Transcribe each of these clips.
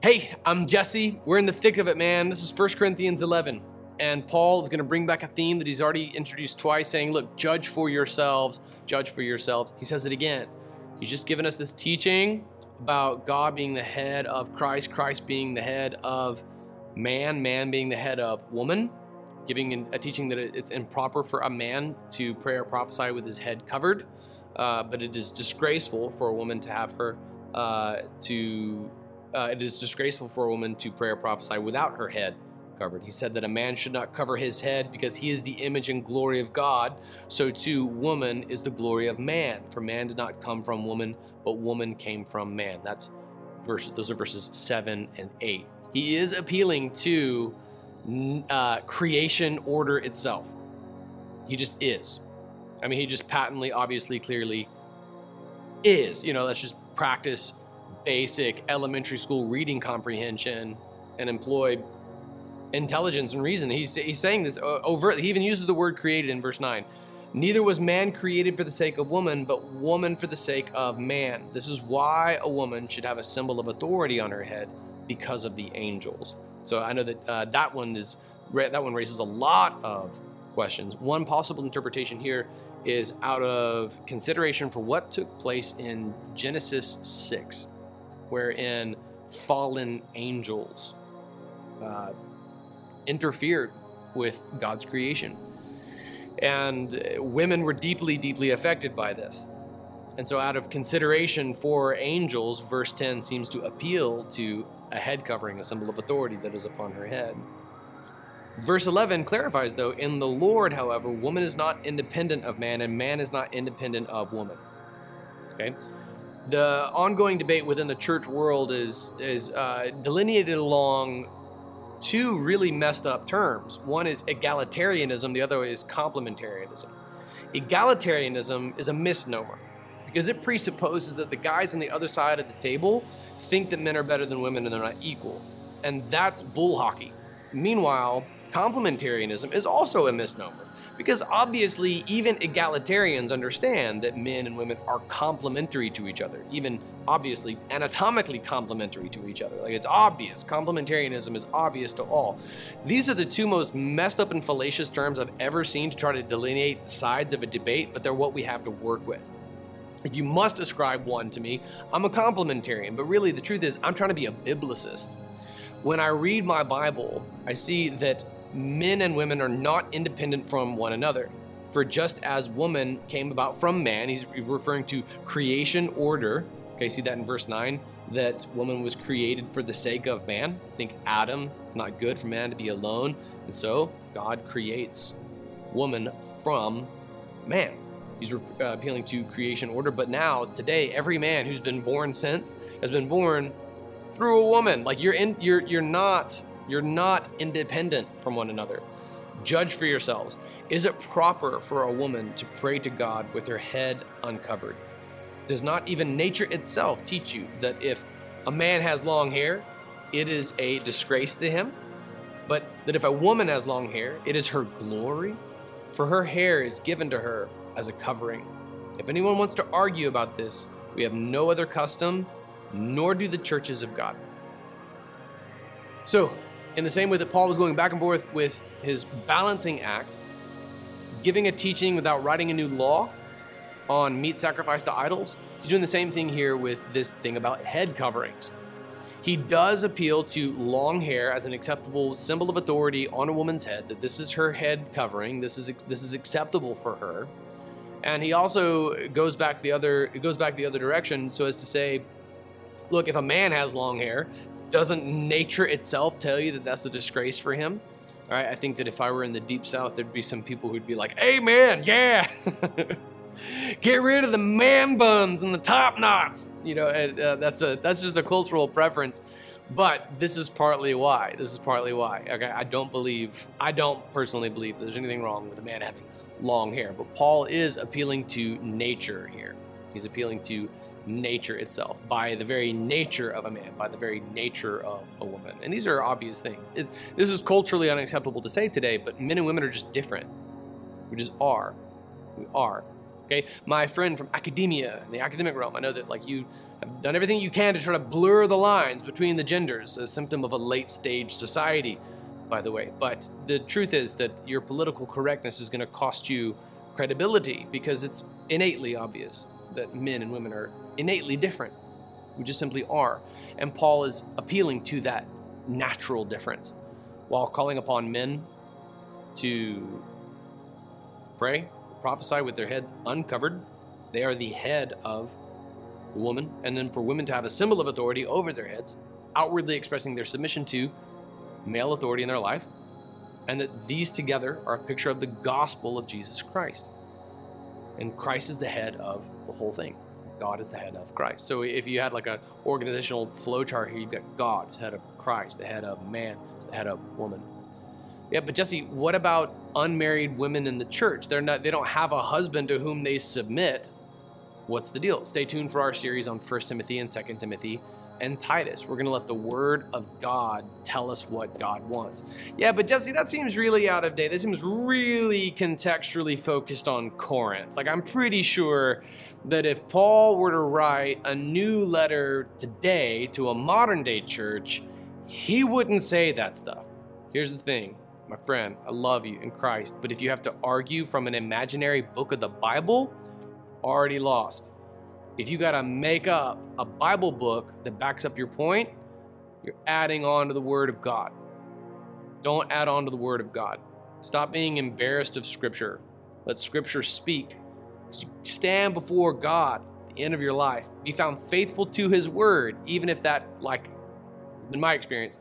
Hey, I'm Jesse. We're in the thick of it, man. This is 1 Corinthians 11. And Paul is going to bring back a theme that he's already introduced twice, saying, Look, judge for yourselves, judge for yourselves. He says it again. He's just given us this teaching about God being the head of Christ, Christ being the head of man, man being the head of woman, giving a teaching that it's improper for a man to pray or prophesy with his head covered, uh, but it is disgraceful for a woman to have her uh, to. Uh, it is disgraceful for a woman to pray or prophesy without her head covered. He said that a man should not cover his head because he is the image and glory of God. So too, woman is the glory of man. For man did not come from woman, but woman came from man. That's verse. Those are verses seven and eight. He is appealing to uh, creation order itself. He just is. I mean, he just patently, obviously, clearly is. You know, let's just practice basic elementary school reading comprehension and employ intelligence and reason. He's, he's saying this overtly. He even uses the word created in verse 9. Neither was man created for the sake of woman, but woman for the sake of man. This is why a woman should have a symbol of authority on her head because of the angels. So I know that uh, that one is that one raises a lot of questions. One possible interpretation here is out of consideration for what took place in Genesis 6, wherein fallen angels uh, interfered with God's creation. And women were deeply, deeply affected by this. And so, out of consideration for angels, verse 10 seems to appeal to a head covering, a symbol of authority that is upon her head. Verse 11 clarifies, though, in the Lord, however, woman is not independent of man, and man is not independent of woman. Okay? The ongoing debate within the church world is, is uh, delineated along two really messed up terms. One is egalitarianism, the other is complementarianism. Egalitarianism is a misnomer because it presupposes that the guys on the other side of the table think that men are better than women and they're not equal. And that's bull hockey. Meanwhile, complementarianism is also a misnomer because obviously even egalitarians understand that men and women are complementary to each other, even obviously anatomically complementary to each other. Like it's obvious. Complementarianism is obvious to all. These are the two most messed up and fallacious terms I've ever seen to try to delineate sides of a debate, but they're what we have to work with. If you must ascribe one to me, I'm a complementarian, but really the truth is I'm trying to be a biblicist. When I read my Bible, I see that men and women are not independent from one another. For just as woman came about from man, he's referring to creation order. Okay, see that in verse 9? That woman was created for the sake of man. Think Adam, it's not good for man to be alone. And so God creates woman from man. He's uh, appealing to creation order. But now, today, every man who's been born since has been born through a woman. Like you're in, you're you're not you're not independent from one another. Judge for yourselves. Is it proper for a woman to pray to God with her head uncovered? Does not even nature itself teach you that if a man has long hair, it is a disgrace to him? But that if a woman has long hair, it is her glory? For her hair is given to her as a covering. If anyone wants to argue about this, we have no other custom, nor do the churches of God. So, in the same way that Paul was going back and forth with his balancing act, giving a teaching without writing a new law on meat sacrificed to idols, he's doing the same thing here with this thing about head coverings. He does appeal to long hair as an acceptable symbol of authority on a woman's head, that this is her head covering, this is, this is acceptable for her. And he also goes back the other goes back the other direction so as to say, look, if a man has long hair, doesn't nature itself tell you that that's a disgrace for him? All right, I think that if I were in the deep south, there'd be some people who'd be like, "Hey, man, yeah, get rid of the man buns and the top knots." You know, and, uh, that's a that's just a cultural preference. But this is partly why. This is partly why. Okay, I don't believe, I don't personally believe there's anything wrong with a man having long hair. But Paul is appealing to nature here. He's appealing to nature itself, by the very nature of a man, by the very nature of a woman. And these are obvious things. It, this is culturally unacceptable to say today, but men and women are just different. We just are. We are. Okay, my friend from academia, in the academic realm, I know that like you have done everything you can to try to blur the lines between the genders, a symptom of a late stage society, by the way. But the truth is that your political correctness is going to cost you credibility because it's innately obvious that men and women are innately different. We just simply are. And Paul is appealing to that natural difference while calling upon men to pray, prophesy with their heads uncovered. They are the head of the woman. And then for women to have a symbol of authority over their heads, outwardly expressing their submission to male authority in their life. And that these together are a picture of the gospel of Jesus Christ. And Christ is the head of the whole thing. God is the head of Christ. So if you had like an organizational flow chart here, you've got God, the head of Christ, the head of man, the head of woman. Yeah, but Jesse, what about unmarried women in the church? They're not they don't have a husband to whom they submit. What's the deal? Stay tuned for our series on 1 Timothy and 2 Timothy and Titus. We're going to let the word of God tell us what God wants. Yeah, but Jesse, that seems really out of date. That seems really contextually focused on Corinth. Like I'm pretty sure that if Paul were to write a new letter today to a modern day church, he wouldn't say that stuff. Here's the thing my friend, I love you in Christ, but if you have to argue from an imaginary book of the Bible, already lost. If you got to make up a Bible book that backs up your point, you're adding on to the Word of God. Don't add on to the Word of God. Stop being embarrassed of Scripture. Let Scripture speak. Stand before God at the end of your life. Be found faithful to His Word, even if that, like in my experience,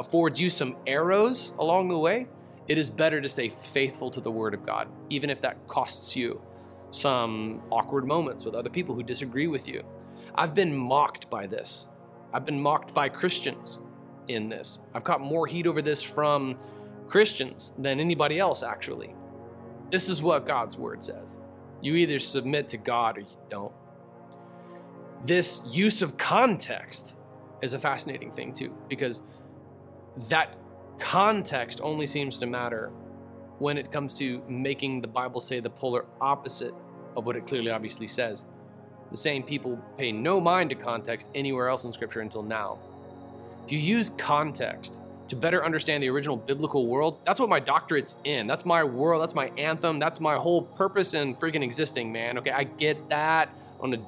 affords you some arrows along the way, it is better to stay faithful to the Word of God, even if that costs you some awkward moments with other people who disagree with you. I've been mocked by this. I've been mocked by Christians in this. I've caught more heat over this from Christians than anybody else, actually. This is what God's Word says. You either submit to God or you don't. This use of context is a fascinating thing, too, because that context only seems to matter when it comes to making the Bible say the polar opposite of what it clearly obviously says. The same people pay no mind to context anywhere else in Scripture until now. If you use context to better understand the original biblical world, that's what my doctorate's in. That's my world. That's my anthem. That's my whole purpose in freaking existing, man. Okay, I get that on a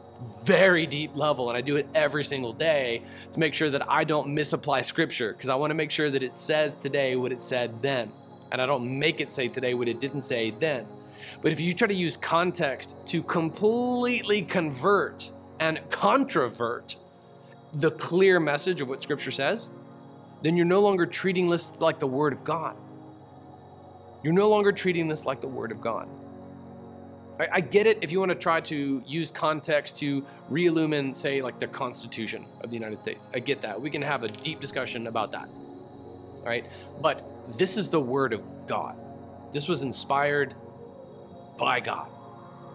very deep level, and I do it every single day to make sure that I don't misapply scripture because I want to make sure that it says today what it said then, and I don't make it say today what it didn't say then. But if you try to use context to completely convert and controvert the clear message of what scripture says, then you're no longer treating this like the word of God. You're no longer treating this like the word of God. I, get it if you want to try to use context to re-illumine, say, like the Constitution of the United States. I get that. We can have a deep discussion about that. All right? But this is the Word of God. This was inspired by God,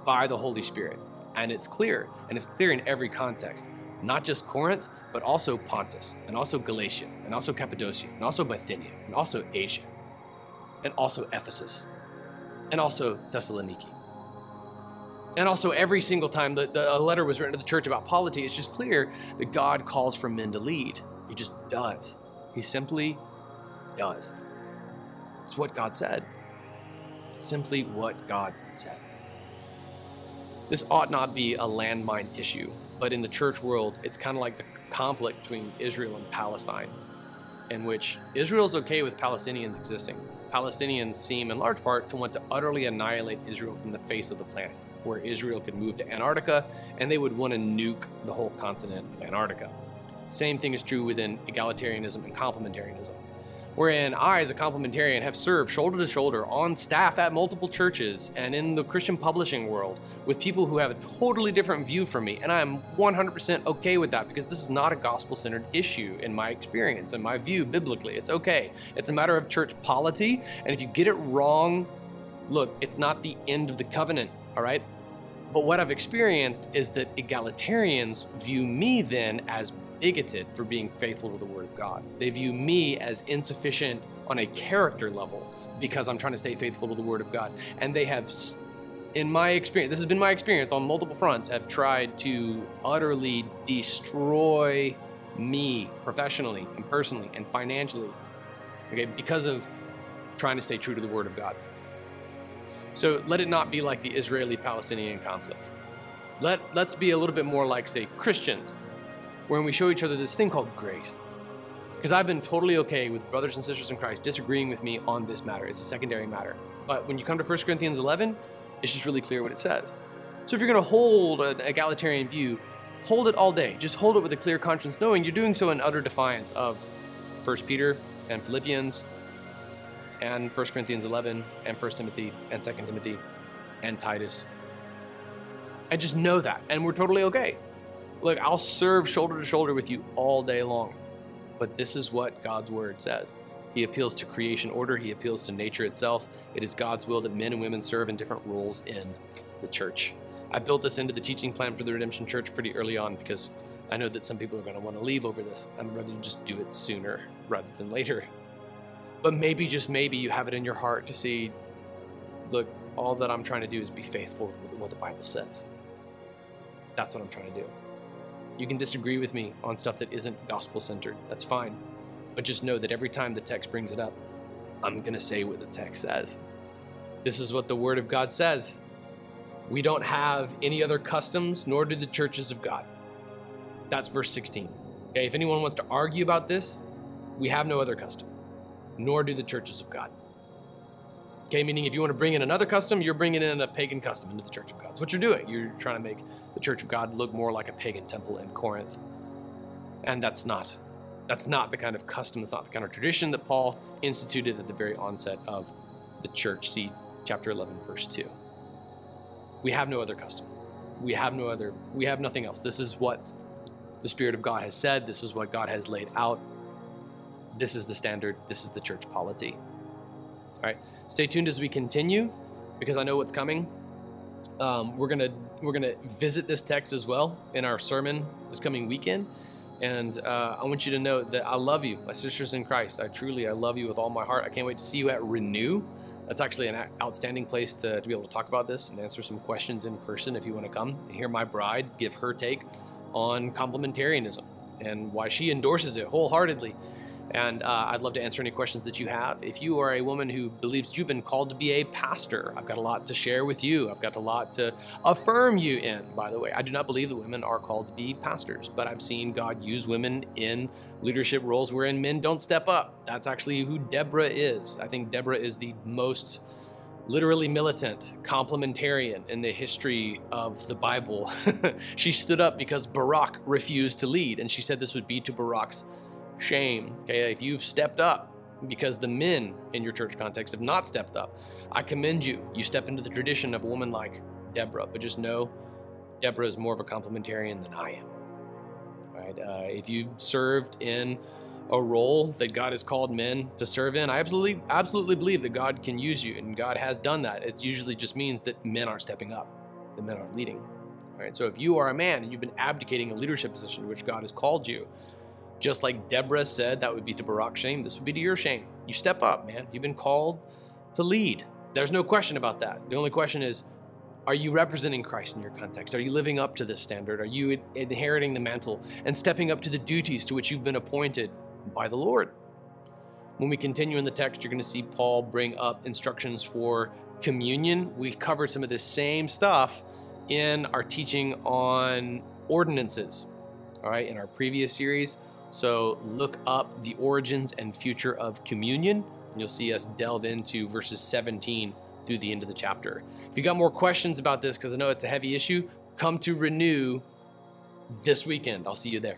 by the Holy Spirit. And it's clear, and it's clear in every context, not just Corinth, but also Pontus, and also Galatia, and also Cappadocia, and also Bithynia, and also Asia, and also Ephesus, and also Thessaloniki. And also, every single time the, a letter was written to the church about polity, it's just clear that God calls for men to lead. He just does. He simply does. It's what God said. It's simply what God said. This ought not be a landmine issue, but in the church world, it's kind of like the conflict between Israel and Palestine, in which Israel's okay with Palestinians existing. Palestinians seem, in large part, to want to utterly annihilate Israel from the face of the planet where Israel could move to Antarctica and they would want to nuke the whole continent of Antarctica. Same thing is true within egalitarianism and complementarianism, wherein I, as a complementarian, have served shoulder to shoulder on staff at multiple churches and in the Christian publishing world with people who have a totally different view from me, and I am 100% okay with that because this is not a gospel centered issue in my experience and my view biblically. It's okay. It's a matter of church polity, and if you get it wrong, look, it's not the end of the covenant, all right? But what I've experienced is that egalitarians view me then as bigoted for being faithful to the Word of God. They view me as insufficient on a character level because I'm trying to stay faithful to the Word of God. And they have in my experience, this has been my experience on multiple fronts, have tried to utterly destroy me professionally and personally and financially, okay, because of trying to stay true to the Word of God. So let it not be like the Israeli Palestinian conflict. Let, let's be a little bit more like, say, Christians, when we show each other this thing called grace. Because I've been totally okay with brothers and sisters in Christ disagreeing with me on this matter. It's a secondary matter. But when you come to 1 Corinthians 11, it's just really clear what it says. So if you're going to hold an egalitarian view, hold it all day. Just hold it with a clear conscience, knowing you're doing so in utter defiance of 1 Peter and Philippians and 1 Corinthians 11 and 1 Timothy and 2 Timothy and Titus. And just know that. And we're totally okay. Look, I'll serve shoulder to shoulder with you all day long. But this is what God's word says. He appeals to creation order, he appeals to nature itself. It is God's will that men and women serve in different roles in the church. I built this into the teaching plan for the Redemption Church pretty early on because I know that some people are going to want to leave over this. I'd rather just do it sooner rather than later. But maybe, just maybe, you have it in your heart to see look, all that I'm trying to do is be faithful with what the Bible says. That's what I'm trying to do. You can disagree with me on stuff that isn't gospel centered. That's fine. But just know that every time the text brings it up, I'm going to say what the text says. This is what the Word of God says. We don't have any other customs, nor do the churches of God. That's verse 16. Okay, if anyone wants to argue about this, we have no other custom, nor do the churches of God. Okay, meaning if you want to bring in another custom, you're bringing in a pagan custom into the church of God. That's what you're doing. You're trying to make the church of God look more like a pagan temple in Corinth. And that's not that's not the kind of custom, that's not the kind of tradition that Paul instituted at the very onset of the church. See chapter 11 verse 2. We have no other custom. We have no other we have nothing else. This is what the spirit of God has said, this is what God has laid out. This is the standard, this is the church polity. All right. Stay tuned as we continue because I know what's coming. Um, we're gonna we're gonna visit this text as well in our sermon this coming weekend, and uh, I want you to know that I love you, my sisters in Christ. I truly I love you with all my heart. I can't wait to see you at Renew. That's actually an outstanding place to, to be able to talk about this and answer some questions in person if you want to come and hear my bride give her take on complementarianism and why she endorses it wholeheartedly. And uh, I'd love to answer any questions that you have. If you are a woman who believes you've been called to be a pastor, I've got a lot to share with you. I've got a lot to affirm you in, by the way. I do not believe that women are called to be pastors, but I've seen God use women in leadership roles wherein men don't step up. That's actually who Deborah is. I think Deborah is the most literally militant, complementarian in the history of the Bible. she stood up because Barak refused to lead, and she said this would be to Barak's shame. Okay, if you've stepped up because the men in your church context have not stepped up, I commend you. You step into the tradition of a woman like Deborah, but just know Deborah is more of a complementarian than I am. Right? Uh, if you served in a role that God has called men to serve in, I absolutely, absolutely believe that God can use you, and God has done that. It usually just means that men aren't stepping up, the men aren't leading. All right. So if you are a man and you've been abdicating a leadership position to which God has called you, just like Deborah said, that would be to Barak's shame. This would be to your shame. You step up, man. You've been called to lead. There's no question about that. The only question is, are you representing Christ in your context? Are you living up to this standard? Are you inheriting the mantle and stepping up to the duties to which you've been appointed by the Lord? When we continue in the text, you're going to see Paul bring up instructions for communion. We covered some of this same stuff in our teaching on ordinances, all right, in our previous series. So look up the origins and future of communion, and you'll see us delve into verses 17 through the end of the chapter. If you got more questions about this, because I know it's a heavy issue, come to Renew this weekend. I'll see you there.